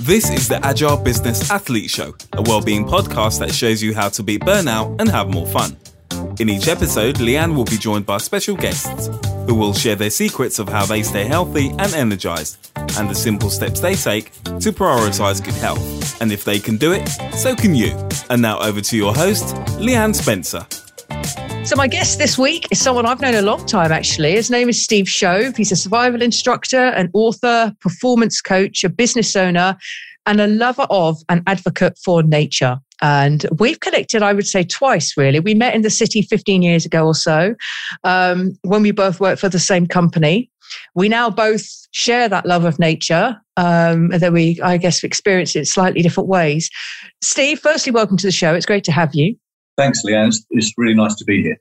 This is the Agile Business Athlete Show, a well-being podcast that shows you how to beat burnout and have more fun. In each episode, Leanne will be joined by special guests who will share their secrets of how they stay healthy and energized and the simple steps they take to prioritize good health. And if they can do it, so can you. And now over to your host, Leanne Spencer. So, my guest this week is someone I've known a long time, actually. His name is Steve Shove. He's a survival instructor, an author, performance coach, a business owner, and a lover of and advocate for nature. And we've connected, I would say, twice really. We met in the city 15 years ago or so um, when we both worked for the same company. We now both share that love of nature, um, we, I guess, experience it slightly different ways. Steve, firstly, welcome to the show. It's great to have you. Thanks, Leanne. It's, it's really nice to be here.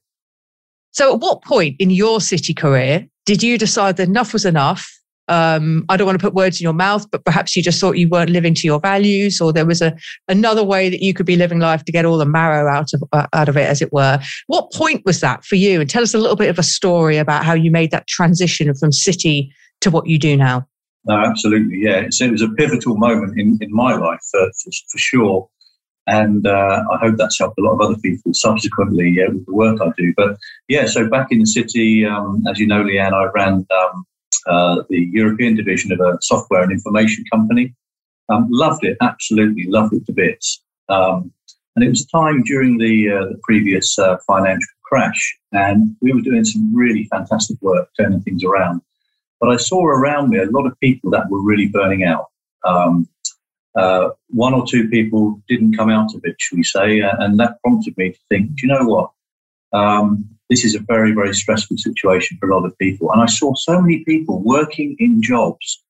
So, at what point in your city career did you decide that enough was enough? Um, I don't want to put words in your mouth, but perhaps you just thought you weren't living to your values, or there was a another way that you could be living life to get all the marrow out of uh, out of it, as it were. What point was that for you? And tell us a little bit of a story about how you made that transition from city to what you do now. No, absolutely, yeah. So it was a pivotal moment in, in my life for, for, for sure. And uh, I hope that's helped a lot of other people subsequently yeah, with the work I do. But yeah, so back in the city, um, as you know, Leanne, I ran um, uh, the European division of a software and information company. Um, loved it, absolutely loved it to bits. Um, and it was a time during the, uh, the previous uh, financial crash, and we were doing some really fantastic work turning things around. But I saw around me a lot of people that were really burning out. Um, uh, one or two people didn't come out of it, shall we say, and that prompted me to think, do you know what? Um, this is a very, very stressful situation for a lot of people. And I saw so many people working in jobs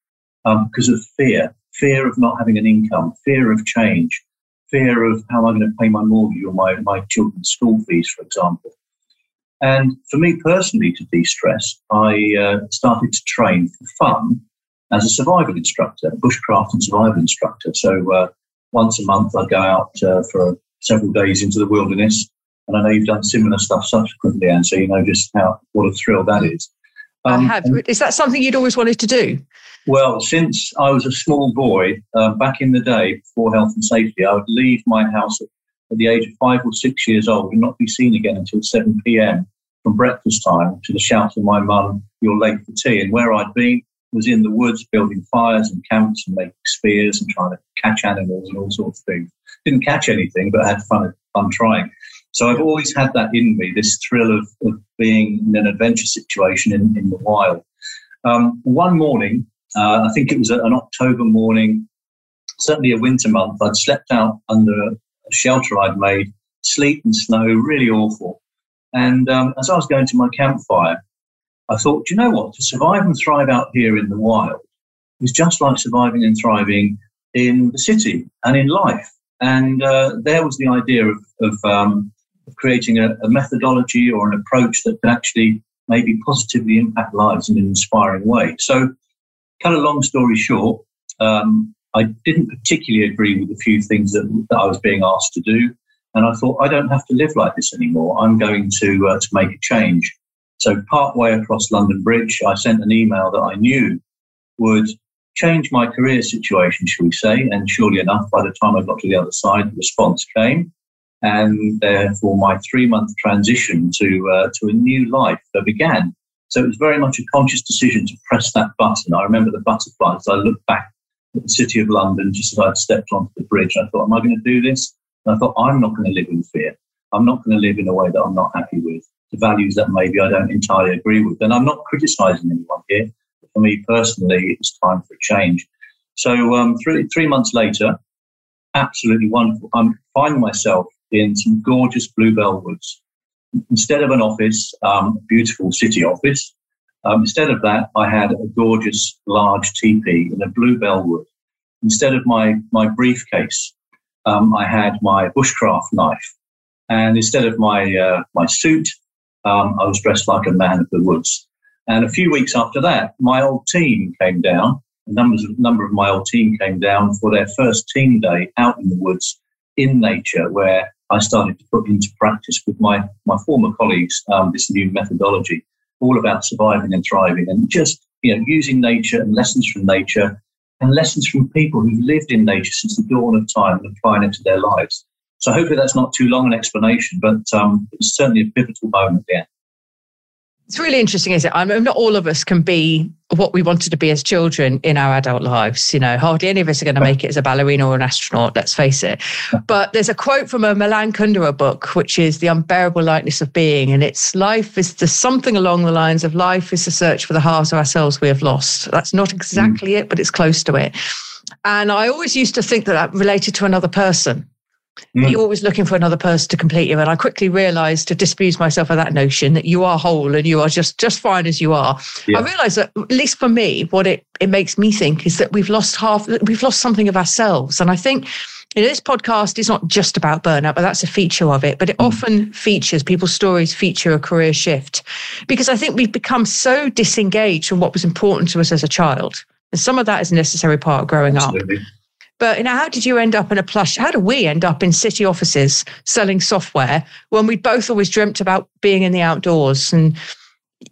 um, because of fear fear of not having an income, fear of change, fear of how am I going to pay my mortgage or my, my children's school fees, for example. And for me personally, to de stress, I uh, started to train for fun as a survival instructor, bushcraft and survival instructor. So uh, once a month, I'd go out uh, for several days into the wilderness. And I know you've done similar stuff subsequently, and so you know just how what a thrill that is. Um, I have. Is that something you'd always wanted to do? Well, since I was a small boy, uh, back in the day, before health and safety, I would leave my house at, at the age of five or six years old and not be seen again until 7 p.m. from breakfast time to the shout of my mum, You're late for tea. And where I'd been, was in the woods building fires and camps and making spears and trying to catch animals and all sorts of things. Didn't catch anything, but had fun, fun trying. So I've always had that in me, this thrill of, of being in an adventure situation in, in the wild. Um, one morning, uh, I think it was an October morning, certainly a winter month, I'd slept out under a shelter I'd made, sleet and snow, really awful. And um, as I was going to my campfire, I thought, you know what? To survive and thrive out here in the wild is just like surviving and thriving in the city and in life. And uh, there was the idea of, of, um, of creating a, a, methodology or an approach that could actually maybe positively impact lives in an inspiring way. So, cut a long story short, um, I didn't particularly agree with a few things that, that, I was being asked to do. And I thought, I don't have to live like this anymore. I'm going to, uh, to make a change. So, partway across London Bridge, I sent an email that I knew would change my career situation, shall we say. And surely enough, by the time I got to the other side, the response came. And therefore, my three month transition to, uh, to a new life began. So, it was very much a conscious decision to press that button. I remember the butterflies. I looked back at the city of London just as I'd stepped onto the bridge. I thought, am I going to do this? And I thought, I'm not going to live in fear. I'm not going to live in a way that I'm not happy with to values that maybe I don't entirely agree with. And I'm not criticizing anyone here. For me personally, it's time for a change. So um, three, three months later, absolutely wonderful. I'm finding myself in some gorgeous bluebell woods. Instead of an office, um, beautiful city office, um, instead of that, I had a gorgeous large teepee in a bluebell wood. Instead of my, my briefcase, um, I had my bushcraft knife. And instead of my, uh, my suit, um, I was dressed like a man of the woods. And a few weeks after that, my old team came down. A numbers, number of my old team came down for their first team day out in the woods in nature, where I started to put into practice with my, my former colleagues um, this new methodology, all about surviving and thriving, and just you know using nature and lessons from nature and lessons from people who've lived in nature since the dawn of time and applying it to their lives. So hopefully that's not too long an explanation, but um, it's certainly a pivotal moment there. It's really interesting, isn't it? I mean, not all of us can be what we wanted to be as children in our adult lives. You know, hardly any of us are going to make it as a ballerina or an astronaut, let's face it. But there's a quote from a Milan Kundera book, which is The Unbearable Lightness of Being. And it's life is the something along the lines of life is the search for the halves of ourselves we have lost. That's not exactly mm. it, but it's close to it. And I always used to think that that related to another person. Mm. You're always looking for another person to complete you. And I quickly realized to disabuse myself of that notion that you are whole and you are just just fine as you are. Yeah. I realized that at least for me, what it, it makes me think is that we've lost half we've lost something of ourselves. And I think you know, this podcast is not just about burnout, but that's a feature of it. But it mm. often features people's stories feature a career shift because I think we've become so disengaged from what was important to us as a child. And some of that is a necessary part of growing Absolutely. up. But you know, how did you end up in a plush? How do we end up in city offices selling software when we both always dreamt about being in the outdoors? And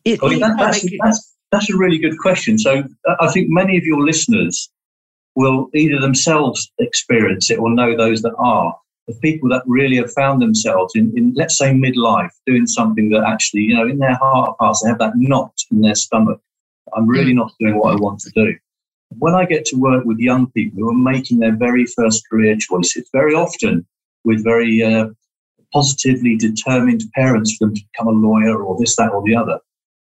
it, I mean, that, that's, that's, that's a really good question. So uh, I think many of your listeners will either themselves experience it or know those that are the people that really have found themselves in, in, let's say midlife doing something that actually you know in their heart of hearts they have that knot in their stomach i'm really mm. not doing what i want to do when I get to work with young people who are making their very first career choices, very often with very uh, positively determined parents for them to become a lawyer or this, that, or the other,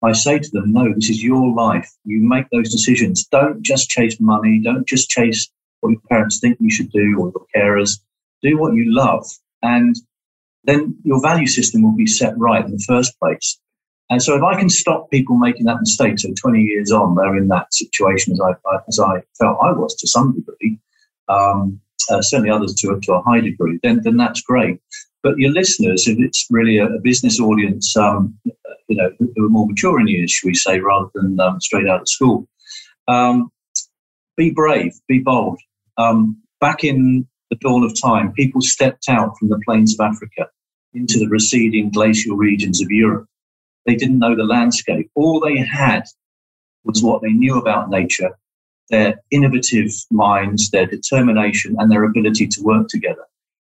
I say to them, no, this is your life. You make those decisions. Don't just chase money. Don't just chase what your parents think you should do or your carers. Do what you love. And then your value system will be set right in the first place. And so if I can stop people making that mistake, so 20 years on, they're in that situation as I, as I felt I was to some degree, um, uh, certainly others to, to a high degree, then, then that's great. But your listeners, if it's really a, a business audience, um, you know, who are more mature in years, should we say, rather than um, straight out of school, um, be brave, be bold. Um, back in the dawn of time, people stepped out from the plains of Africa into the receding glacial regions of Europe they didn't know the landscape. All they had was what they knew about nature, their innovative minds, their determination, and their ability to work together.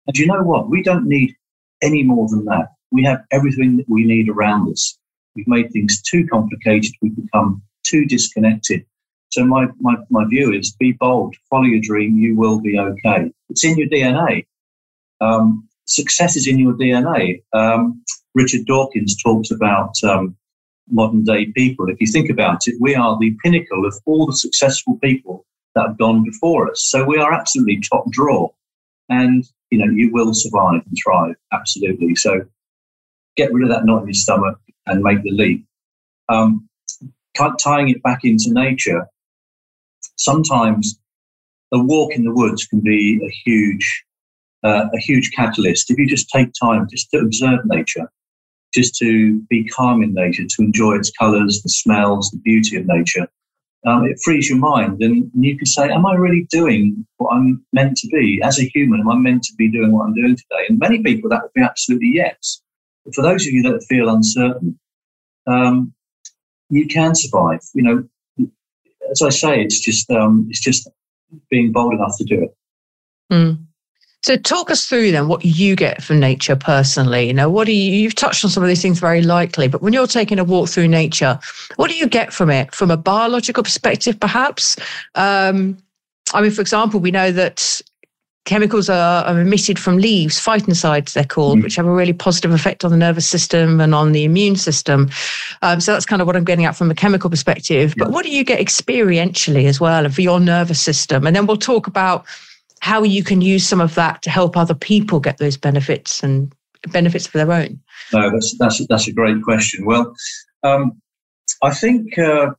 And you know what? We don't need any more than that. We have everything that we need around us. We've made things too complicated. We've become too disconnected. So my, my, my view is be bold, follow your dream, you will be okay. It's in your DNA. Um, success is in your DNA. Um, Richard Dawkins talks about um, modern day people. If you think about it, we are the pinnacle of all the successful people that have gone before us. So we are absolutely top draw. And, you know, you will survive and thrive. Absolutely. So get rid of that knot in your stomach and make the leap. Um, tying it back into nature, sometimes a walk in the woods can be a huge, uh, a huge catalyst. If you just take time just to observe nature, just to be calm in nature, to enjoy its colours, the smells, the beauty of nature. Um, it frees your mind, and you can say, "Am I really doing what I'm meant to be as a human? Am I meant to be doing what I'm doing today?" And many people that would be absolutely yes. But for those of you that feel uncertain, um, you can survive. You know, as I say, it's just um, it's just being bold enough to do it. Mm. So talk us through then what you get from nature personally. You know, what do you you've touched on some of these things very likely, but when you're taking a walk through nature, what do you get from it? From a biological perspective, perhaps? Um, I mean, for example, we know that chemicals are, are emitted from leaves, phytoncides they're called, mm. which have a really positive effect on the nervous system and on the immune system. Um, so that's kind of what I'm getting at from a chemical perspective. Yeah. But what do you get experientially as well and for your nervous system? And then we'll talk about how you can use some of that to help other people get those benefits and benefits for their own? No, that's that's that's a great question. Well, um, I think uh,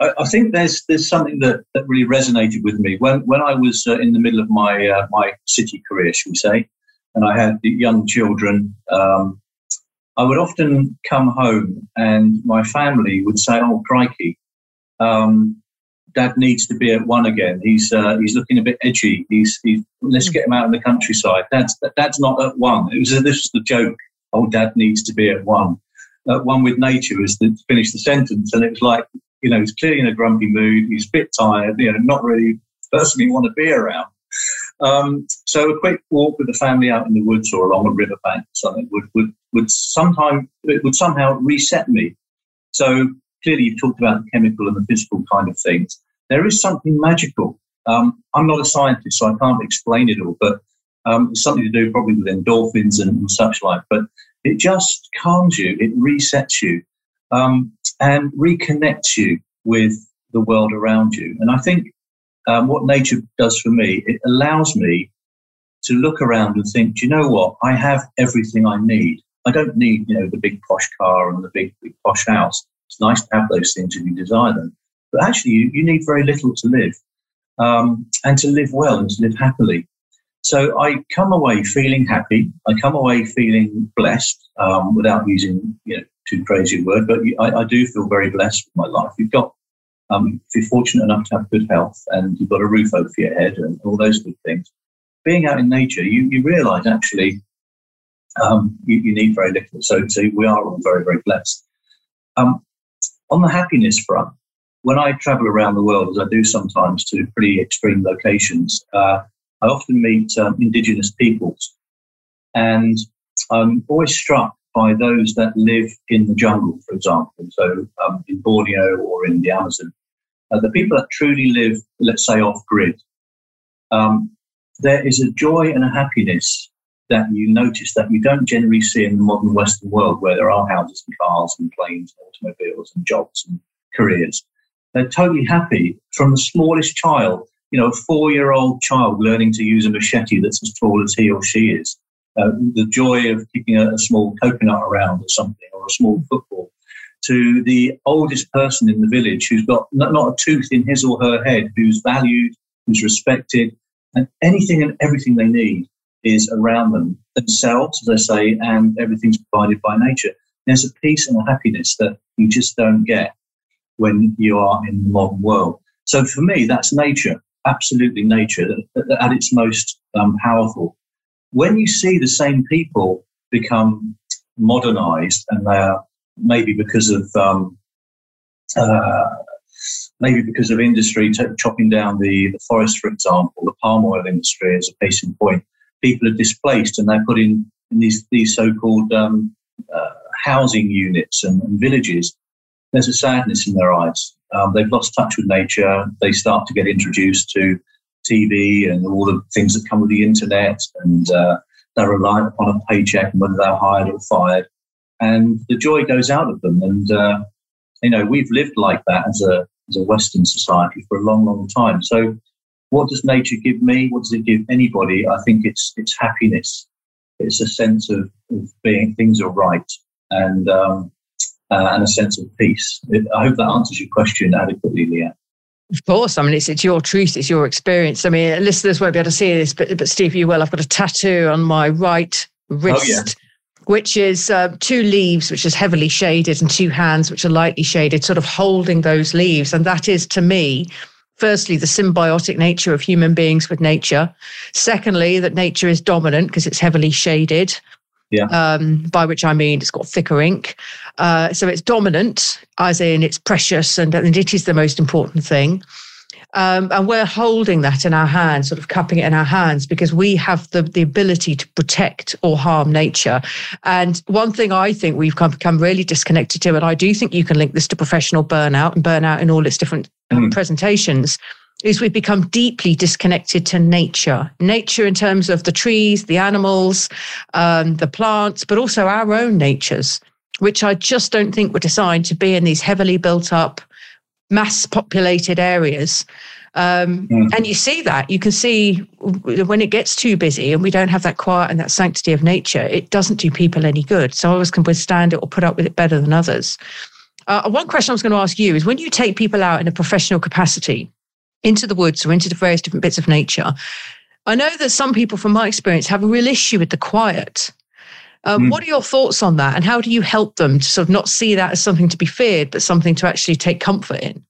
I, I, think there's there's something that, that really resonated with me when when I was uh, in the middle of my uh, my city career, shall we say, and I had young children. Um, I would often come home and my family would say, "Oh, crikey." Um, Dad needs to be at one again. He's uh, he's looking a bit edgy. He's, he's let's get him out in the countryside. Dad's Dad's not at one. It was this was the joke. Oh, Dad needs to be at one. At one with nature is to finish the sentence, and it was like you know he's clearly in a grumpy mood. He's a bit tired. You know, not really personally want to be around. Um, so a quick walk with the family out in the woods or along a riverbank or something would would would sometime it would somehow reset me. So clearly, you've talked about the chemical and the physical kind of things. There is something magical. Um, I'm not a scientist, so I can't explain it all, but um, it's something to do probably with endorphins and, such like. But it just calms you, it resets you, um, and reconnects you with the world around you. And I think um, what nature does for me, it allows me to look around and think, do you know what? I have everything I need. I don't need, you know, the big posh car and the big, big posh house. It's nice to have those things if you desire them. But actually, you, you need very little to live um, and to live well and to live happily. So I come away feeling happy. I come away feeling blessed um, without using, you know, too crazy a word, but I, I do feel very blessed with my life. You've got um, if you're fortunate enough to have good health and you've got a roof over your head and all those good things, being out in nature, you, you realize actually um, you, you, need very little. So, so we are all very, very blessed. Um, on the happiness front, when I travel around the world, as I do sometimes to pretty extreme locations, uh, I often meet um, indigenous peoples. And I'm always struck by those that live in the jungle, for example, so um, in Borneo or in the Amazon. Uh, the people that truly live, let's say, off grid, um, there is a joy and a happiness that you notice that you don't generally see in the modern Western world, where there are houses and cars and planes and automobiles and jobs and careers. They're totally happy from the smallest child, you know, a four year old child learning to use a machete that's as tall as he or she is, uh, the joy of kicking a, a, small coconut around or something, or a small football, to the oldest person in the village who's got not, not a tooth in his or her head, who's valued, who's respected, and anything and everything they need is around them themselves, as I say, and everything's provided by nature. There's a peace and a happiness that you just don't get when you are in the modern world. So for me, that's nature, absolutely nature, at its most um, powerful when you see the same people become modernized and they're maybe because of um, uh, maybe because of industry t- chopping down the, the forest, for example, the palm oil industry is a case in point, people are displaced and they're put in, in these, these so-called um, uh, housing units and, and, villages. There's a sadness in their eyes. Um, they've lost touch with nature. They start to get introduced to TV and all the things that come with the internet, and uh, they're reliant upon a paycheck and whether they're hired or fired, and the joy goes out of them. And uh, you know, we've lived like that as a as a Western society for a long, long time. So, what does nature give me? What does it give anybody? I think it's it's happiness. It's a sense of, of being things are right, and um, uh, and a sense of peace. I hope that answers your question adequately, Leah. Of course. I mean, it's, it's your truth, it's your experience. I mean, listeners won't be able to see this, but, but Steve, you will. I've got a tattoo on my right wrist. Oh, yeah. Which is uh, two leaves, which is heavily shaded, and two hands, which are lightly shaded, sort of holding those leaves. And that is to me, firstly, the symbiotic nature of human beings with nature. Secondly, that nature is dominant because it's heavily shaded. Yeah. Um, by which I mean it's got thicker ink. Uh, so it's dominant, as in it's precious and, and it is the most important thing. Um, and we're holding that in our hands, sort of cupping it in our hands, because we have the, the ability to protect or harm nature. And one thing I think we've come, become really disconnected to, and I do think you can link this to professional burnout and burnout in all its different mm. presentations, is we've become deeply disconnected to nature. Nature in terms of the trees, the animals, um, the plants, but also our own natures, which I just don't think were designed to be in these heavily built up, mass populated areas. Um, mm. And you see that. You can see when it gets too busy and we don't have that quiet and that sanctity of nature, it doesn't do people any good. Some of us can withstand it or put up with it better than others. Uh, one question I was going to ask you is when you take people out in a professional capacity, into the woods or into the various different bits of nature. I know that some people, from my experience, have a real issue with the quiet. Um, mm. What are your thoughts on that, and how do you help them to sort of not see that as something to be feared, but something to actually take comfort in?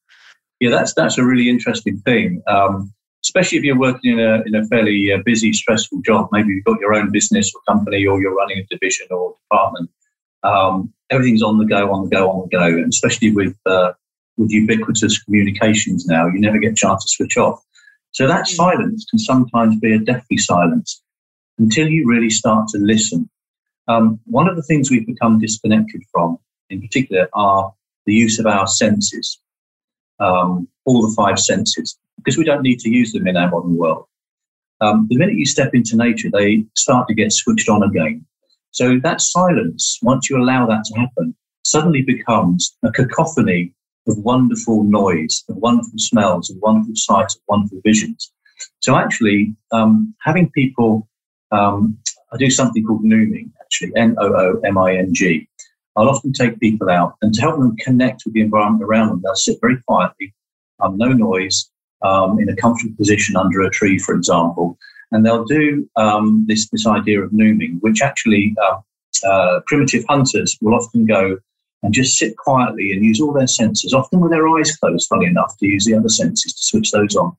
Yeah, that's that's a really interesting thing, um, especially if you're working in a in a fairly uh, busy, stressful job. Maybe you've got your own business or company, or you're running a division or department. Um, everything's on the go, on the go, on the go, and especially with uh, with ubiquitous communications now, you never get a chance to switch off. So that Mm. silence can sometimes be a deathly silence until you really start to listen. Um, one of the things we've become disconnected from, in particular, are the use of our senses, um, all the five senses, because we don't need to use them in our modern world. Um, the minute you step into nature, they start to get switched on again. So that silence, once you allow that to happen, suddenly becomes a cacophony of wonderful noise, of wonderful smells, of wonderful sights, of wonderful visions. So actually, um, having people, um, I do something called nooming, actually, N-O-O-M-I-N-G. I'll often take people out and to help them connect with the environment around them, they'll sit very quietly, um, no noise, um, in a comfortable position under a tree, for example, and they'll do um, this this idea of nooming, which actually uh, uh, primitive hunters will often go and just sit quietly and use all their senses, often with their eyes closed, funny enough, to use the other senses to switch those on,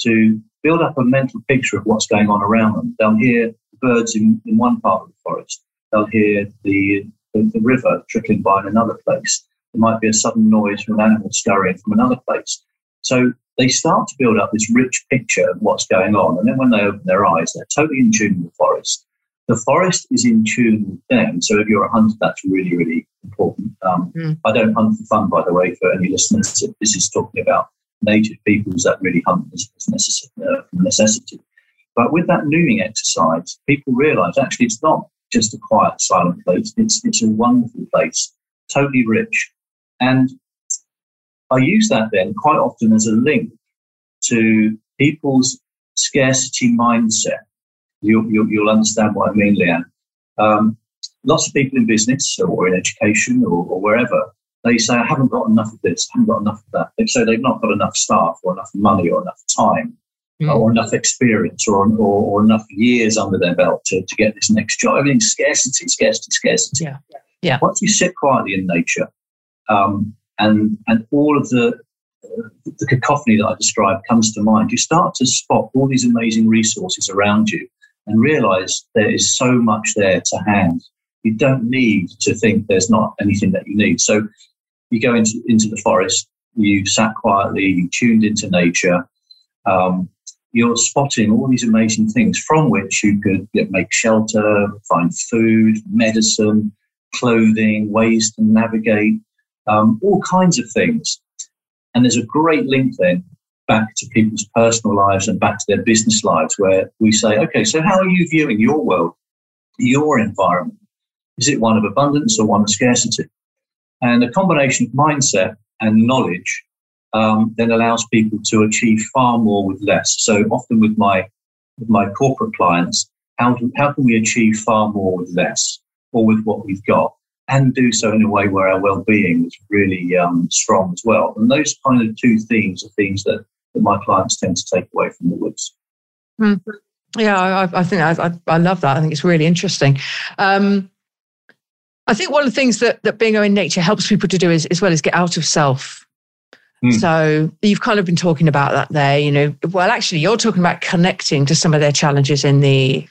to build up a mental picture of what's going on around them. They'll hear birds in, in one part of the forest. They'll hear the, the, the river trickling by in another place. There might be a sudden noise from an animal scurrying from another place. So they start to build up this rich picture of what's going on. And then when they open their eyes, they're totally in tune with the forest. The forest is in tune with them. So if you're a hunter, that's really, really important. Um, Mm. I don't hunt for fun, by the way, for any listeners. This is talking about native peoples that really hunt as, as uh, necessity. But with that nooming exercise, people realize actually it's not just a quiet, silent place. It's, it's a wonderful place, totally rich. And I use that then quite often as a link to people's scarcity mindset. You'll, you'll, you'll understand what I mean, Leanne. Um, lots of people in business or in education or, or wherever, they say, I haven't got enough of this, I haven't got enough of that. They say they've not got enough staff or enough money or enough time Mm. or enough experience or, or, or enough years under their belt to, to get this next job. I mean, scarcity, scarcity, scarcity. Yeah. Yeah. Once you sit quietly in nature um, and, and all of the, uh, the cacophony that I described comes to mind, you start to spot all these amazing resources around you and realize there is so much there to hand. You don't need to think there's not anything that you need. So you go into, into the forest, you sat quietly, you tuned into nature. Um, you're spotting all these amazing things from which you could get, make shelter, find food, medicine, clothing, ways to navigate, um, all kinds of things. And there's a great link then back to people's personal lives and back to their business lives where we say, okay, so how are you viewing your world, your environment? Is it one of abundance or one of scarcity? And a combination of mindset and knowledge um, then allows people to achieve far more with less. So often with my with my corporate clients, how do, how can we achieve far more with less, or with what we've got, and do so in a way where our well-being is really um, strong as well. And those kind of two themes are themes that, that my clients tend to take away from the woods. Mm. Yeah, I, I think I, I, I love that. I think it's really interesting. Um, I think one of the things that that being in nature helps people to do is as well is get out of self. Mm. So you've kind of been talking about that there. You know, well, actually, you're talking about connecting to some of their challenges in the,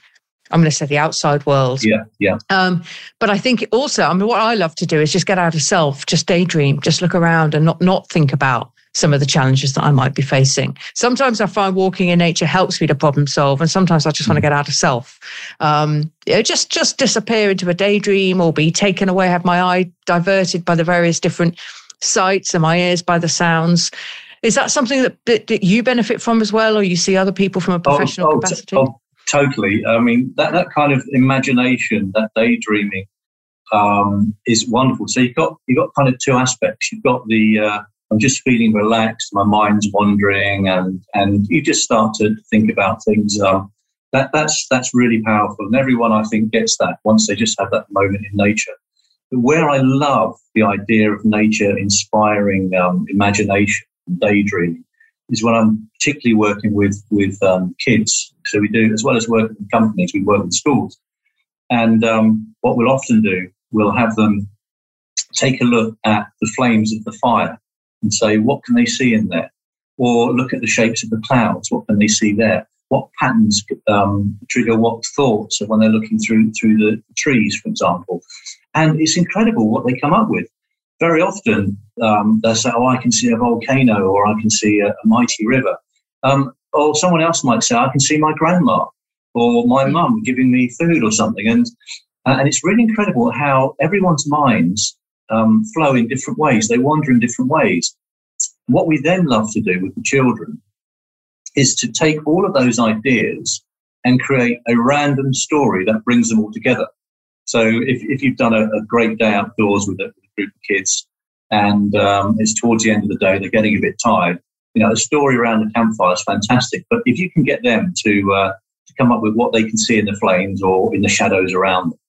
I'm going to say the outside world. Yeah, yeah. Um, but I think also, I mean, what I love to do is just get out of self, just daydream, just look around and not not think about some of the challenges that I might be facing. Sometimes I find walking in nature helps me to problem solve, and sometimes I just want to get out of self. Um, you know, just just disappear into a daydream or be taken away, have my eye diverted by the various different sights and my ears by the sounds. Is that something that, that, that you benefit from as well, or you see other people from a professional oh, oh, capacity? oh, totally. I mean, that, that kind of imagination, that daydreaming, um, is wonderful. So you've got you've got kind of two aspects. You've got the uh, I'm just feeling relaxed, my mind's wandering, and and you just start to think about things. Um, that that's that's really powerful, and everyone I think gets that once they just have that moment in nature. Where I love the idea of nature inspiring um, imagination, and daydreaming, is when I'm particularly working with with um, kids. So we do as well as working with companies, we work with schools, and um, what we'll often do, we'll have them take a look at the flames of the fire and say, what can they see in there? Or look at the shapes of the clouds. What can they see there? What patterns um, trigger what thoughts when they're looking through through the trees, for example? And it's incredible what they come up with. Very often um, they'll say, "Oh, I can see a volcano, or I can see a, a mighty river." Um, or someone else might say, I can see my grandma or my mm. mum giving me food or something. And, uh, and it's really incredible how everyone's minds um, flow in different ways. They wander in different ways. What we then love to do with the children is to take all of those ideas and create a random story that brings them all together. So if, if you've done a, a great day outdoors with a, with a, group of kids and um, it's towards the end of the day, they're getting a bit tired, you know, a story around the campfire is fantastic. But if you can get them to, uh, to come up with what they can see in the flames or in the shadows around them,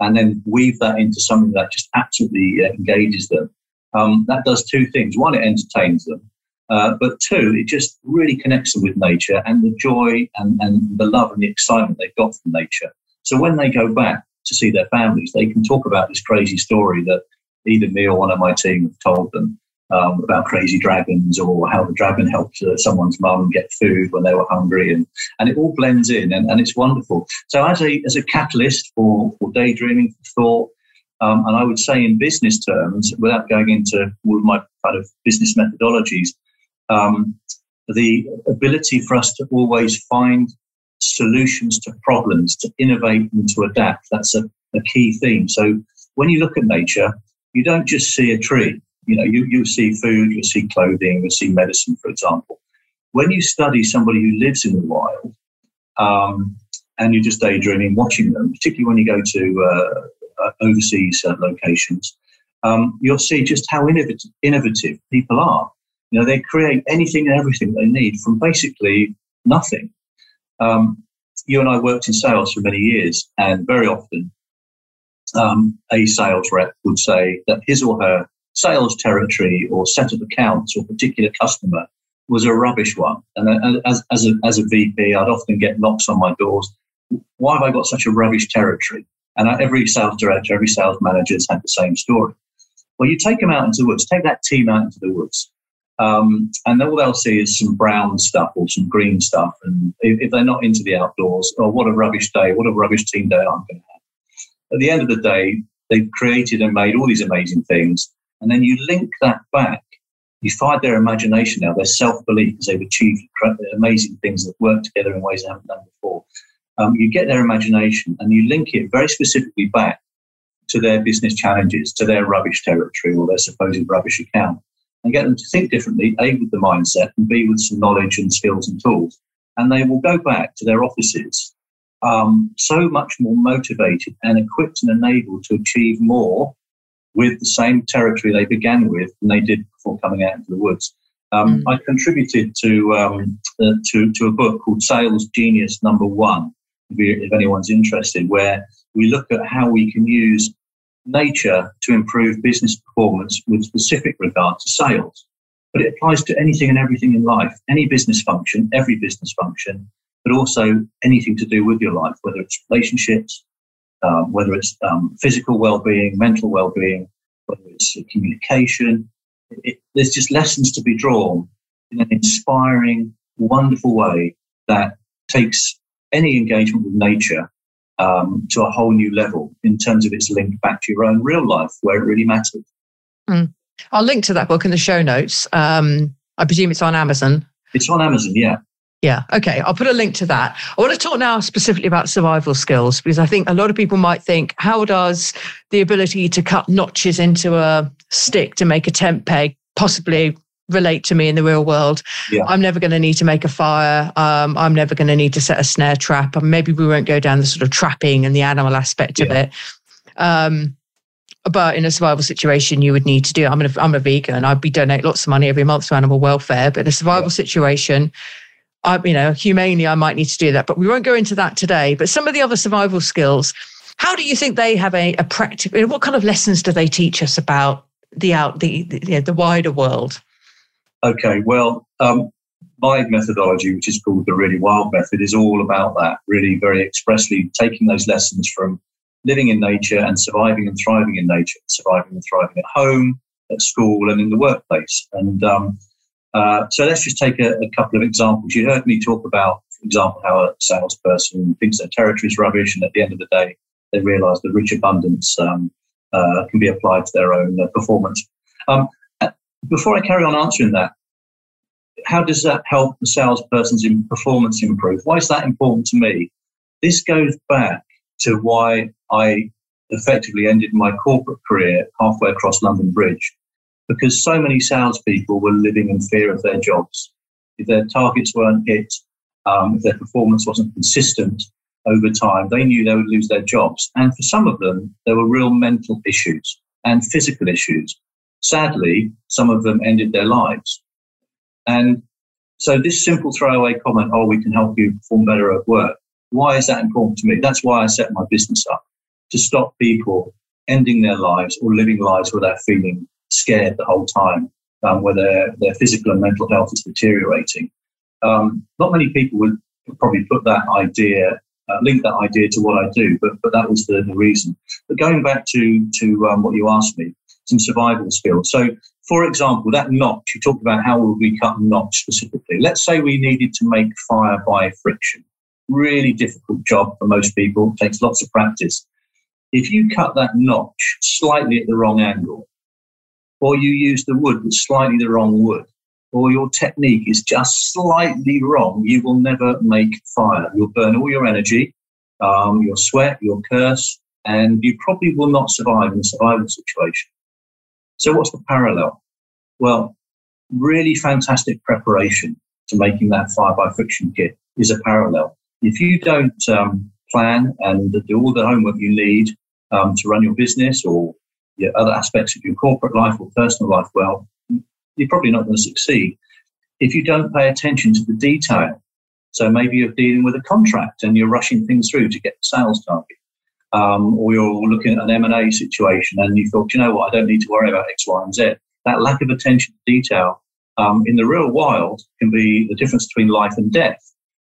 and then weave that into something that just absolutely uh, engages them, um, that does two things. One, it entertains them. Uh, but two, it just really connects them with nature and the joy and, and the love and the excitement they've got from nature. So when they go back to see their families, they can talk about this crazy story that either me or one of my team have told them um, about crazy dragons or how the dragon helped uh, someone's mum get food when they were hungry. And, and it all blends in and, and it's wonderful. So as a, as a catalyst for, for daydreaming, for thought, um, and I would say in business terms, without going into all of my kind of business methodologies, um, the ability for us to always find solutions to problems, to innovate and to adapt, that's a, a key theme. So when you look at nature, you don't just see a tree. You know, you, you see food, you see clothing, you see medicine, for example. When you study somebody who lives in the wild, um, and you're just daydreaming watching them, particularly when you go to uh, uh, overseas uh, locations, um, you'll see just how innovative, innovative people are. You know, they create anything and everything they need from basically nothing. Um, you and I worked in sales for many years, and very often um, a sales rep would say that his or her sales territory or set of accounts or particular customer was a rubbish one. And as, as, a, as a VP, I'd often get knocks on my doors. Why have I got such a rubbish territory? And every sales director, every sales manager has had the same story. Well, you take them out into the woods, take that team out into the woods, um, and then all they'll see is some brown stuff or some green stuff. And if, if, they're not into the outdoors, oh, what a rubbish day, what a rubbish team day I'm going to have. At the end of the day, they've created and made all these amazing things. And then you link that back. You find their imagination now, their self belief, because they've achieved amazing things that work together in ways they haven't done before. Um, you get their imagination and you link it very specifically back to their business challenges, to their rubbish territory or their supposed rubbish account and get them to think differently, A, with the mindset, and B, with some knowledge and skills and tools. And they will go back to their offices um, so much more motivated and equipped and enabled to achieve more with the same territory they began with than they did before coming out into the woods. Um, mm. I contributed to, um, uh, to, to a book called Sales Genius Number One, if, if anyone's interested, where we look at how we can use nature to improve business performance with specific regard to sales. But it applies to anything and everything in life, any business function, every business function, but also anything to do with your life, whether it's relationships, um, whether it's um, physical well-being, mental well-being, whether it's communication. It, there's just lessons to be drawn in an inspiring, wonderful way that takes any engagement with nature um, to a whole new level in terms of its link back to your own real life where it really matters. Mm. I'll link to that book in the show notes. Um, I presume it's on Amazon. It's on Amazon, yeah. Yeah. Okay. I'll put a link to that. I want to talk now specifically about survival skills because I think a lot of people might think, how does the ability to cut notches into a stick to make a tent peg possibly relate to me in the real world. Yeah. I'm never going to need to make a fire. Um, I'm never going to need to set a snare trap. And maybe we won't go down the sort of trapping and the animal aspect yeah. of it. Um, but in a survival situation, you would need to do. I'm a, I'm a vegan. I'd be donate lots of money every month to animal welfare. But in a survival yeah. situation, I, you know, humanely, I might need to do that. But we won't go into that today. But some of the other survival skills, how do you think they have a, a practical? What kind of lessons do they teach us about the out the the, you know, the wider world? Okay, well, um, my methodology, which is called the Really Wild Method, is all about that, really very expressly taking those lessons from living in nature and surviving and thriving in nature, surviving and thriving at home, at school, and in the workplace. And um, uh, so let's just take a, a, couple of examples. You heard me talk about, for example, how a salesperson thinks their territory is rubbish, and at the end of the day, they realize the rich abundance um, uh, can be applied to their own uh, performance. Um, before I carry on answering that, how does that help the salesperson's performance improve? Why is that important to me? This goes back to why I effectively ended my corporate career halfway across London Bridge, because so many salespeople were living in fear of their jobs. If their targets weren't hit, um, if their performance wasn't consistent over time, they knew they would lose their jobs. And for some of them, there were real mental issues and physical issues. Sadly, some of them ended their lives. And so this simple throwaway comment, oh, we can help you perform better at work. Why is that important to me? That's why I set my business up to stop people ending their lives or living lives they're feeling scared the whole time, um, where their, their physical and mental health is deteriorating. Um, not many people would probably put that idea, uh, link that idea to what I do, but, but that was the, the reason. But going back to, to um, what you asked me, some survival skills. So, for example, that notch, you talked about how would we cut notch specifically. Let's say we needed to make fire by friction. Really difficult job for most people, takes lots of practice. If you cut that notch slightly at the wrong angle, or you use the wood with slightly the wrong wood, or your technique is just slightly wrong, you will never make fire. You'll burn all your energy, um, your sweat, your curse, and you probably will not survive in a survival situation. So, what's the parallel? Well, really fantastic preparation to making that fire by friction kit is a parallel. If you don't um, plan and do all the homework you need um, to run your business or your other aspects of your corporate life or personal life well, you're probably not going to succeed. If you don't pay attention to the detail, so maybe you're dealing with a contract and you're rushing things through to get the sales target, um, or you're looking at an M&A situation and you thought, you know what, I don't need to worry about X, Y, and Z. That lack of attention to detail um, in the real world can be the difference between life and death.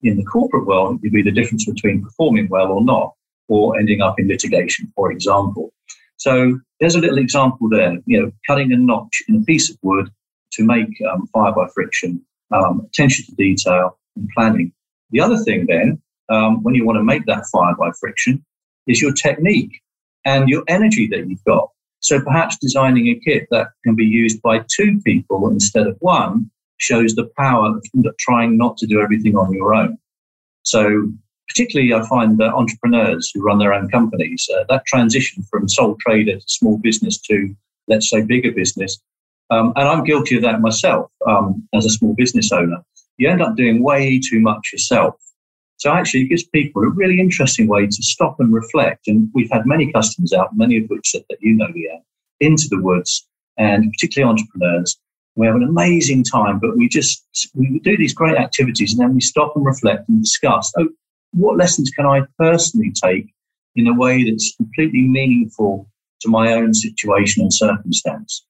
In the corporate world, it could be the difference between performing well or not, or ending up in litigation, for example. So there's a little example there, you know, cutting a notch in a piece of wood to make um, fire by friction, um, attention to detail and planning. The other thing then, um, when you want to make that fire by friction, is your technique and your energy that you've got. So perhaps designing a kit that can be used by two people instead of one shows the power of trying not to do everything on your own. So particularly I find that entrepreneurs who run their own companies, uh, that transition from sole trader to small business to, let's say, bigger business, um, and I'm guilty of that myself um, as a small business owner, you end up doing way too much yourself. So actually, it gives people a really interesting way to stop and reflect. And we've had many customers out, many of which that, that you know, Leanne, into the woods, and particularly entrepreneurs. We have an amazing time, but we just we do these great activities, and then we stop and reflect and discuss. Oh, what lessons can I personally take in a way that's completely meaningful to my own situation and circumstance?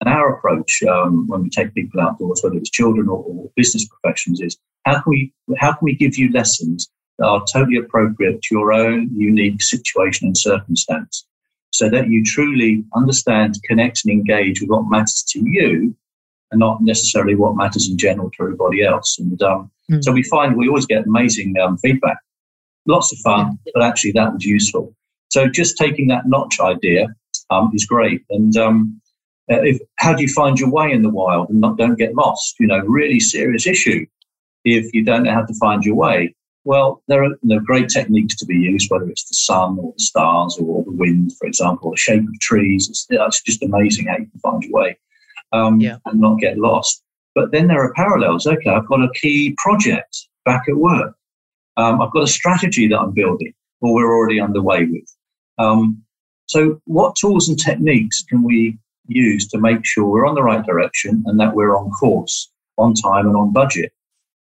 And our approach um, when we take people outdoors, whether it's children or, or, business professionals, is how can we how can we give you lessons that are totally appropriate to your own unique situation and circumstance, so that you truly understand, connect, and engage with what matters to you, and not necessarily what matters in general to everybody else. And um, mm. so we find we always get amazing um, feedback, lots of fun, but actually that was useful. So just taking that notch idea um, is great, and um, uh, if, how do you find your way in the wild and not don't get lost? You know, really serious issue if you don't know how to find your way. Well, there are, there are great techniques to be used, whether it's the sun or the stars or the wind, for example, the shape of trees. It's, it's just amazing how you can find your way um, yeah. and not get lost. But then there are parallels. Okay, I've got a key project back at work. Um, I've got a strategy that I'm building, or we're already underway with. Um, so, what tools and techniques can we use to make sure we're on the right direction and that we're on course, on time, and on budget.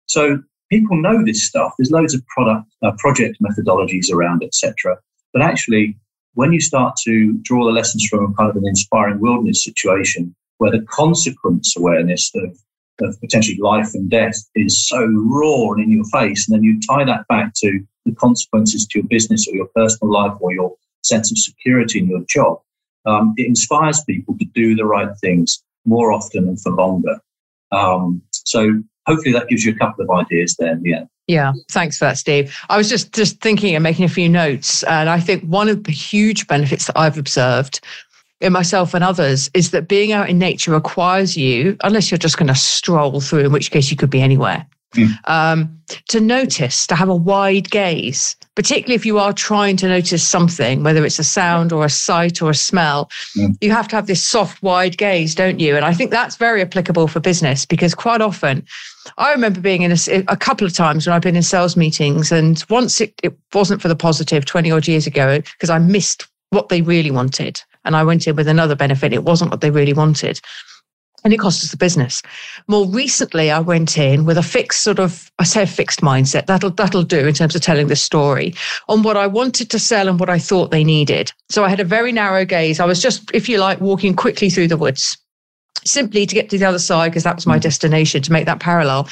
So people know this stuff. There's loads of product uh, project methodologies around, etc. But actually, when you start to draw the lessons from kind of an inspiring wilderness situation, where the consequence awareness of, of potentially life and death is so raw and in your face, and then you tie that back to the consequences to your business or your personal life or your sense of security in your job, um, it inspires people to do the right things more often and for longer. Um, so hopefully that gives you a couple of ideas there. Yeah. Yeah, thanks for that, Steve. I was just just thinking and making a few notes, and I think one of the huge benefits that I've observed in myself and others is that being out in nature requires you, unless you're just going to stroll through, in which case you could be anywhere, mm. um, to notice, to have a wide gaze, particularly if you are trying to notice something, whether it's a sound or a sight or a smell. Mm. You have to have this soft, wide gaze, don't you? And I think that's very applicable for business because quite often, I remember being in a, a couple of times when I've been in sales meetings, and once it, it wasn't for the positive 20 odd years ago because I missed what they really wanted and I went in with another benefit. It wasn't what they really wanted. And it cost us the business. More recently, I went in with a fixed sort of, I say a fixed mindset. That'll that'll do in terms of telling the story on what I wanted to sell and what I thought they needed. So I had a very narrow gaze. I was just, if you like, walking quickly through the woods, simply to get to the other side because that was my mm. destination to make that parallel.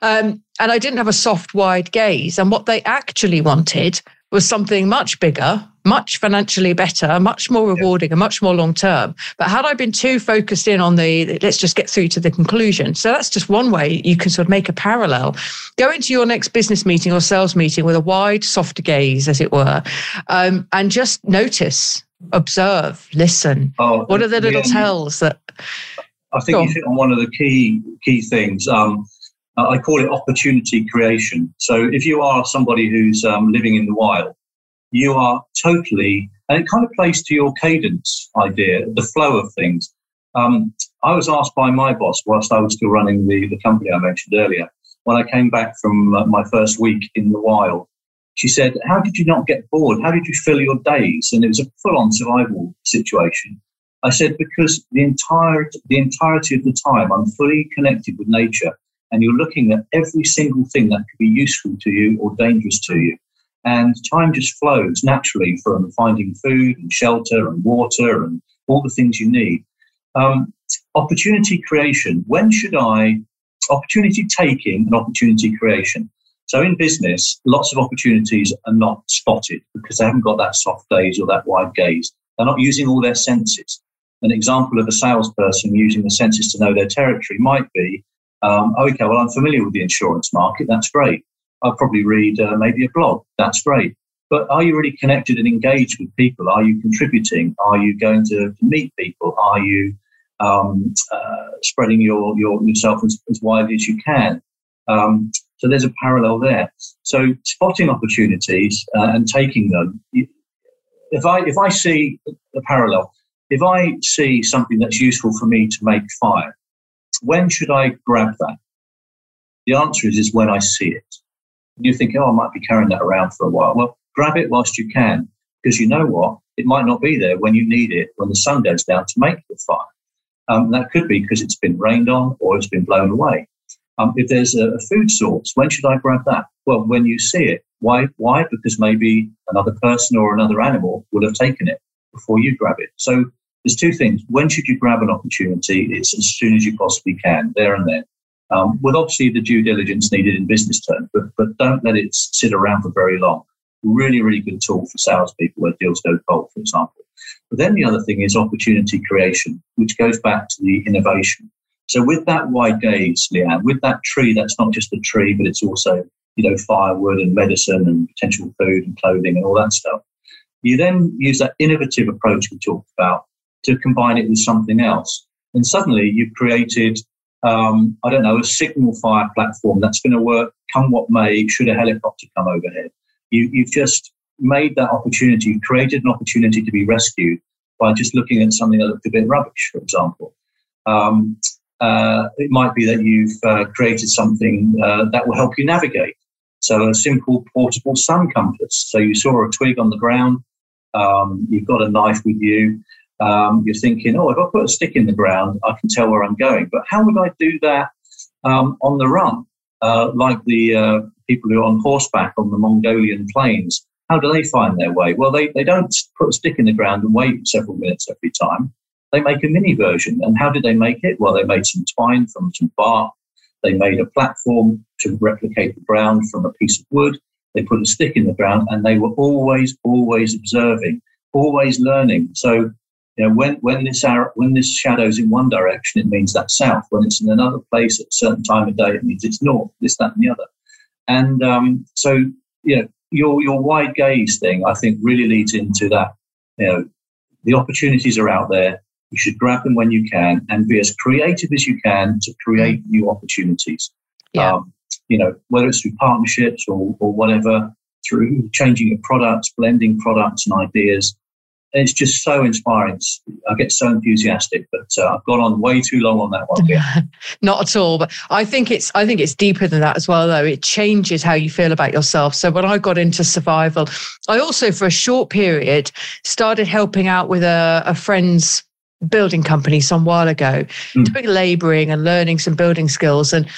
Um, and I didn't have a soft, wide gaze. And what they actually wanted was something much bigger, much financially better, much more rewarding, and much more long term. But had I been too focused in on the let's just get through to the conclusion, so that's just one way you can sort of make a parallel. Go into your next business meeting or sales meeting with a wide, softer gaze, as it were, um, and just notice, observe, listen. Oh, what are the little yeah, tells that? I think you hit on one of the key key things. Um, I call it opportunity creation. So if you are somebody who's um, living in the wild, you are totally, and it kind of plays to your cadence idea, the flow of things. Um, I was asked by my boss whilst I was still running the, the company I mentioned earlier, when I came back from uh, my first week in the wild, she said, How did you not get bored? How did you fill your days? And it was a full on survival situation. I said, Because the entire the entirety of the time I'm fully connected with nature and you're looking at every single thing that could be useful to you or dangerous to you. And time just flows naturally from finding food and shelter and water and all the things you need. Um, opportunity creation. When should I? Opportunity taking and opportunity creation. So in business, lots of opportunities are not spotted because they haven't got that soft gaze or that wide gaze. They're not using all their senses. An example of a salesperson using the senses to know their territory might be um, okay, well, I'm familiar with the insurance market. That's great. I'll probably read uh, maybe a blog. That's great. But are you really connected and engaged with people? Are you contributing? Are you going to meet people? Are you um, uh, spreading your, your yourself as, as widely as you can? Um, so there's a parallel there. So spotting opportunities uh, and taking them. If I if I see a parallel, if I see something that's useful for me to make fire, when should I grab that? The answer is, is when I see it. You think, oh, I might be carrying that around for a while. Well, grab it whilst you can, because you know what? It might not be there when you need it, when the sun goes down to make the fire. Um, that could be because it's been rained on or it's been blown away. Um, if there's a, a, food source, when should I grab that? Well, when you see it. Why? Why? Because maybe another person or another animal will have taken it before you grab it. So there's two things. When should you grab an opportunity? It's as soon as you possibly can, there and then. Um, with obviously the due diligence needed in business terms, but, but don't let it sit around for very long. Really, really good tool for salespeople where deals go cold, for example. But then the other thing is opportunity creation, which goes back to the innovation. So with that wide gaze, Leanne, with that tree, that's not just a tree, but it's also, you know, firewood and medicine and potential food and clothing and all that stuff. You then use that innovative approach we talked about to combine it with something else. And suddenly you've created, um, I don't know, a signal fire platform that's going to work come what may, should a helicopter come overhead. You, you've just made that opportunity, you've created an opportunity to be rescued by just looking at something that looked a bit rubbish, for example. Um, uh, it might be that you've uh, created something uh, that will help you navigate. So a simple portable sun compass. So you saw a twig on the ground, um, you've got a knife with you, um, you're thinking, oh, if I put a stick in the ground, I can tell where I'm going. But how would I do that um, on the run? Uh, like the uh, people who are on horseback on the Mongolian plains, how do they find their way? Well, they, they don't put a stick in the ground and wait several minutes every time. They make a mini version. And how did they make it? Well, they made some twine from some bark. They made a platform to replicate the ground from a piece of wood. They put a stick in the ground and they were always, always observing, always learning. So you know, when, when this arrow, when this shadow's in one direction, it means that's south. When it's in another place at a certain time of day, it means it's north. This, that, and the other. And um, so, you know, your your wide gaze thing, I think, really leads into that. You know, the opportunities are out there. You should grab them when you can and be as creative as you can to create mm. new opportunities. Yeah. Um, you know, whether it's through partnerships or, or whatever, through changing your products, blending products and ideas. It's just so inspiring. I get so enthusiastic, but uh, I've gone on way too long on that one. Yeah. Not at all, but I think it's I think it's deeper than that as well. Though it changes how you feel about yourself. So when I got into survival, I also for a short period started helping out with a, a friend's building company some while ago, mm. doing labouring and learning some building skills. And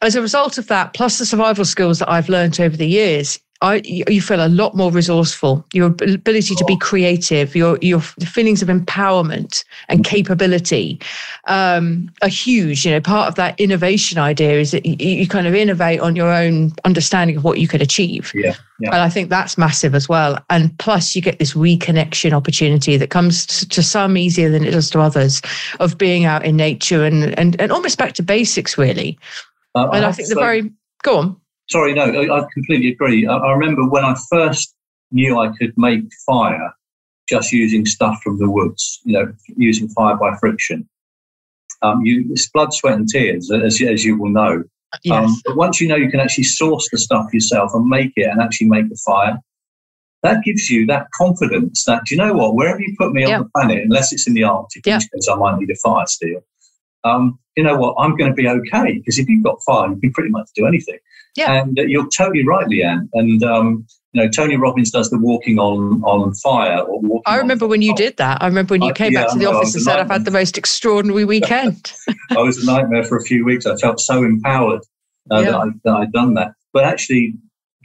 as a result of that, plus the survival skills that I've learned over the years, I, you feel a lot more resourceful. Your ability to be creative, your your feelings of empowerment and capability um, are huge. You know, part of that innovation idea is that you, you, kind of innovate on your own understanding of what you can achieve. Yeah, yeah. And I think that's massive as well. And plus, you get this reconnection opportunity that comes to some easier than it does to others of being out in nature and and, and almost back to basics, really. Uh, and I, I think the very go on. Sorry, no, I, I completely agree. I, I, remember when I first knew I could make fire just using stuff from the woods, you know, using fire by friction. Um, you, it's blood, sweat, and tears, as, as you will know. Yes. Um, but once you know you can actually source the stuff yourself and make it and actually make the fire, that gives you that confidence that, do you know what, wherever you put me on the planet, unless it's in the Arctic, yeah. which I might need a fire steel, um, you know what, I'm going to be okay. Because if you've got fire, you can pretty much do anything. Yeah. And uh, you're totally right, Leanne. And, um, you know, Tony Robbins does the walking on, on fire or walking I remember when you did that. I remember when you came yeah, back to the office and said, I've had the most extraordinary weekend. I was a nightmare for a few weeks. I felt so empowered uh, yeah. that, I, that I'd done that. But actually,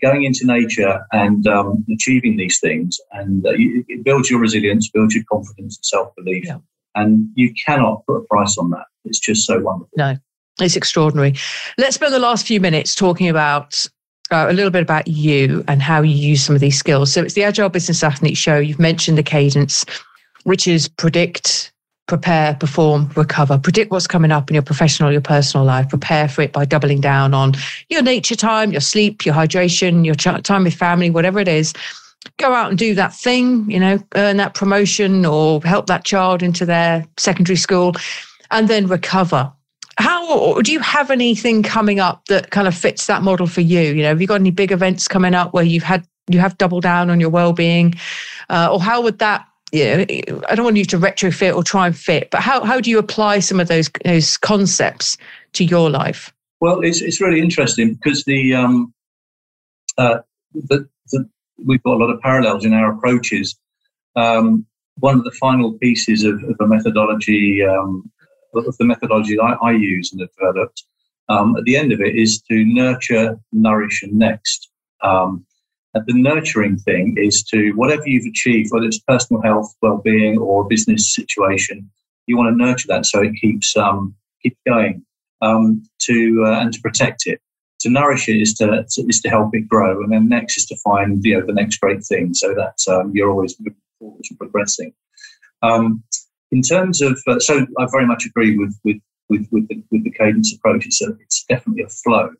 going into nature and um, achieving these things, and uh, it builds your resilience, builds your confidence and self belief. Yeah. And you cannot put a price on that. It's just so wonderful. No, it's extraordinary. Let's spend the last few minutes talking about uh, a little bit about you and how you use some of these skills. So it's the Agile Business Athlete Show. You've mentioned the cadence, which is predict, prepare, perform, recover. Predict what's coming up in your professional, your personal life. Prepare for it by doubling down on your nature time, your sleep, your hydration, your ch- time with family, whatever it is. Go out and do that thing, you know, earn that promotion or help that child into their secondary school and then recover how do you have anything coming up that kind of fits that model for you? You know, have you got any big events coming up where you've had you have doubled down on your well-being, uh, or how would that? You know, I don't want you to retrofit or try and fit, but how how do you apply some of those those concepts to your life? Well, it's it's really interesting because the um, uh, the, the we've got a lot of parallels in our approaches. Um, one of the final pieces of, of a methodology um, of the methodology I, I use and have developed, um, at the end of it is to nurture, nourish, and next. Um, and the nurturing thing is to whatever you've achieved, whether it's personal health, well-being, or business situation, you want to nurture that so it keeps um, going. Um, to uh, and to protect it. To nourish it is to, to, is to help it grow, and then next is to find you know the next great thing, so that um, you're always progressing. Um, in terms of, uh, so I very much agree with with with, with, the, with the cadence approach. It's, a, it's definitely a flow.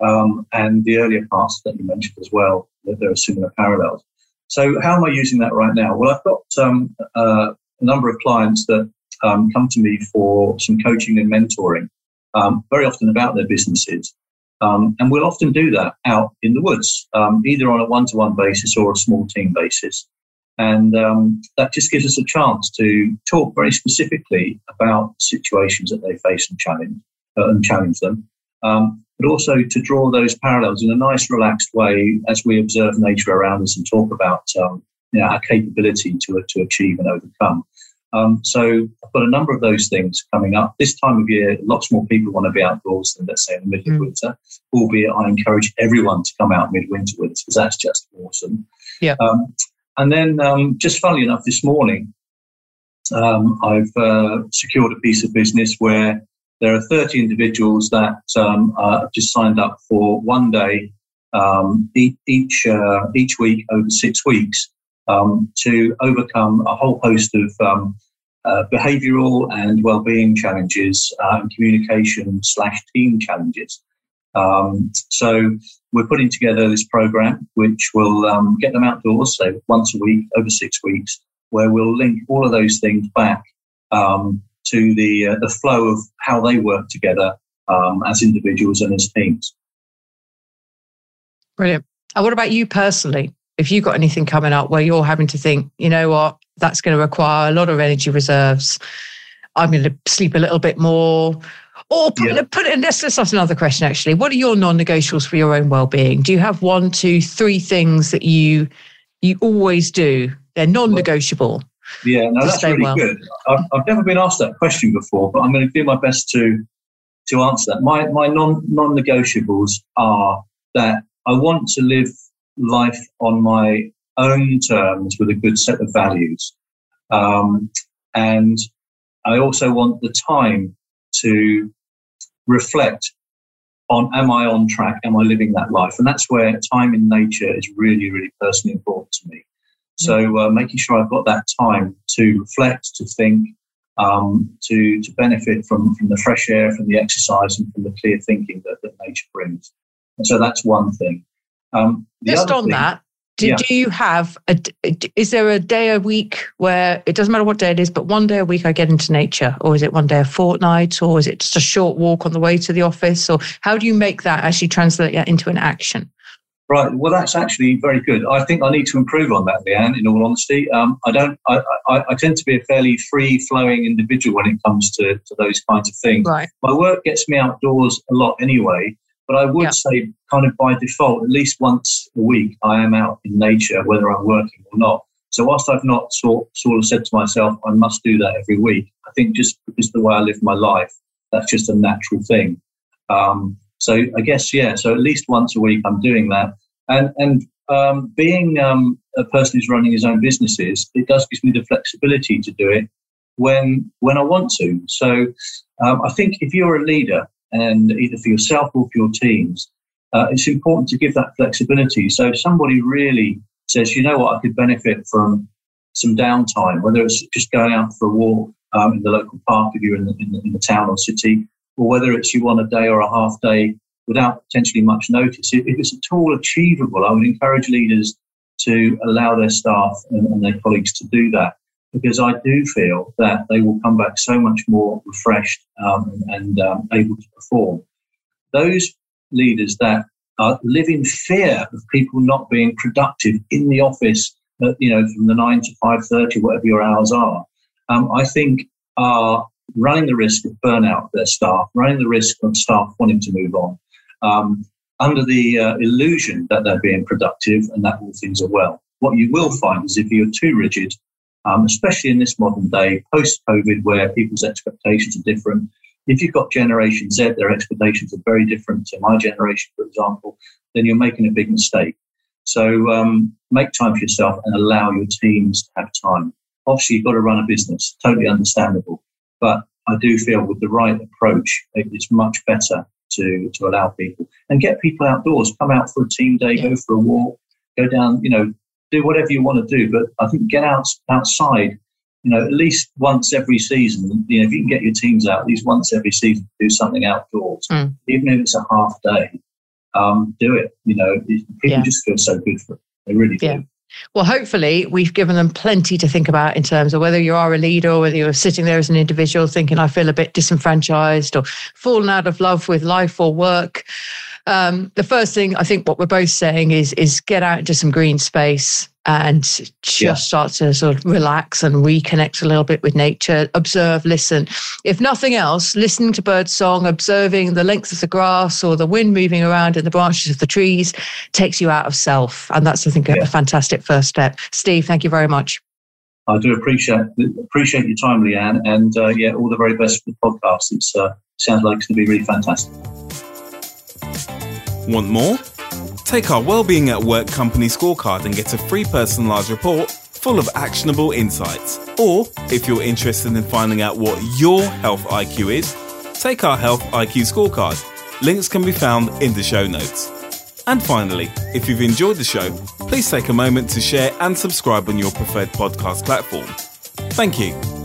Um, and the earlier parts that you mentioned as well, that there are similar parallels. So how am I using that right now? Well, I've got um, uh, a number of clients that um, come to me for some coaching and mentoring, um, very often about their businesses. Um, and we'll often do that out in the woods, um, either on a one-to-one basis or a small team basis. And um, that just gives us a chance to talk very specifically about situations that they face and challenge, uh, and challenge them, um, but also to draw those parallels in a nice, relaxed way as we observe nature around us and talk about um, you know, our capability to, to achieve and overcome. Um, so I've got a number of those things coming up. This time of year, lots more people want to be outdoors than, let's say, in the middle mm. of winter, albeit I encourage everyone to come out midwinter with us because that's just awesome. Yeah. Um, and then, um, just funnily enough, this morning, um, I've uh, secured a piece of business where there are 30 individuals that um, uh, just signed up for one day um, each uh, each week over six weeks um, to overcome a whole host of um, uh, behavioural and well-being challenges uh, and communication slash team challenges. Um, so we're putting together this program which will um, get them outdoors, say once a week over six weeks, where we'll link all of those things back um, to the uh, the flow of how they work together um, as individuals and as teams. Brilliant. And what about you personally? If you've got anything coming up where you're having to think, you know what, that's going to require a lot of energy reserves. I'm going to sleep a little bit more. Or put, yeah. put it, let's, let's ask another question actually. What are your non negotiables for your own well being? Do you have one, two, three things that you you always do? They're non negotiable. Yeah, no, that's really well. good. I've, I've never been asked that question before, but I'm going to do my best to to answer that. My my non non negotiables are that I want to live life on my own terms with a good set of values, um, and I also want the time to reflect on am I on track? Am I living that life? And that's where time in nature is really, really personally important to me. So uh, making sure I've got that time to reflect, to think, um, to to benefit from from the fresh air, from the exercise, and from the clear thinking that, that nature brings. And so that's one thing. Um, Just on thing, that, do, yeah. do you have a? Is there a day a week where it doesn't matter what day it is, but one day a week I get into nature, or is it one day a fortnight, or is it just a short walk on the way to the office, or how do you make that actually translate that into an action? Right. Well, that's actually very good. I think I need to improve on that, Leanne. In all honesty, um, I don't. I, I, I, tend to be a fairly free-flowing individual when it comes to, to those kinds of things. Right. My work gets me outdoors a lot anyway, but I would yeah. say, kind of by default, at least once a week, I am out in nature, whether I'm working or not. So whilst I've not sort, sort of said to myself, I must do that every week, I think just because the way I live my life, that's just a natural thing. Um, so I guess yeah. So at least once a week, I'm doing that, and and um, being um, a person who's running his own businesses, it does give me the flexibility to do it when when I want to. So um, I think if you're a leader, and either for yourself or for your teams, uh, it's important to give that flexibility. So if somebody really says, you know what, I could benefit from some downtime, whether it's just going out for a walk um, in the local park if you're in the, in the, in the town or city, or whether it's you want a day or a half day without potentially much notice. If, it's at all achievable, I would encourage leaders to allow their staff and, and their colleagues to do that because I do feel that they will come back so much more refreshed um, and um, able to perform. Those leaders that are, live in fear of people not being productive in the office, uh, you know, from the nine to five thirty, whatever your hours are, um, I think are running the risk of burnout of their staff, running the risk of staff wanting to move on, um, under the uh, illusion that they're being productive and that all things are well. What you will find is if you're too rigid, um, especially in this modern day, post COVID, where people's expectations are different. If you've got Generation Z, their expectations are very different to my generation, for example, then you're making a big mistake. So um, make time for yourself and allow your teams to have time. Obviously, you've got to run a business, totally understandable. But I do feel with the right approach, it's much better to, to allow people and get people outdoors, come out for a team day, yeah. go for a walk, go down, you know, do whatever you want to do. But I think get out outside, you know, at least once every season. You know, if you can get your teams out at least once every season, do something outdoors, mm. even if it's a half day. Um, do it. You know, people yeah. just feel so good for it. They really do. Yeah. Well, hopefully, we've given them plenty to think about in terms of whether you are a leader or whether you're sitting there as an individual thinking, I feel a bit disenfranchised or fallen out of love with life or work um, the first thing I think what we're both saying is is get out into some green space and just yeah. start to sort of relax and reconnect a little bit with nature, observe, listen. If nothing else, listening to bird song, observing the length of the grass or the wind moving around in the branches of the trees takes you out of self. And that's, I think, yeah. a fantastic first step. Steve, thank you very much. I do appreciate appreciate your time, Leanne, and uh, yeah, all the very best for the podcast. It uh, sounds like it's going to be really fantastic. Want more? Take our Wellbeing at Work company scorecard and get a free personalised report full of actionable insights. Or, if you're interested in finding out what your health IQ is, take our Health IQ scorecard. Links can be found in the show notes. And finally, if you've enjoyed the show, please take a moment to share and subscribe on your preferred podcast platform. Thank you.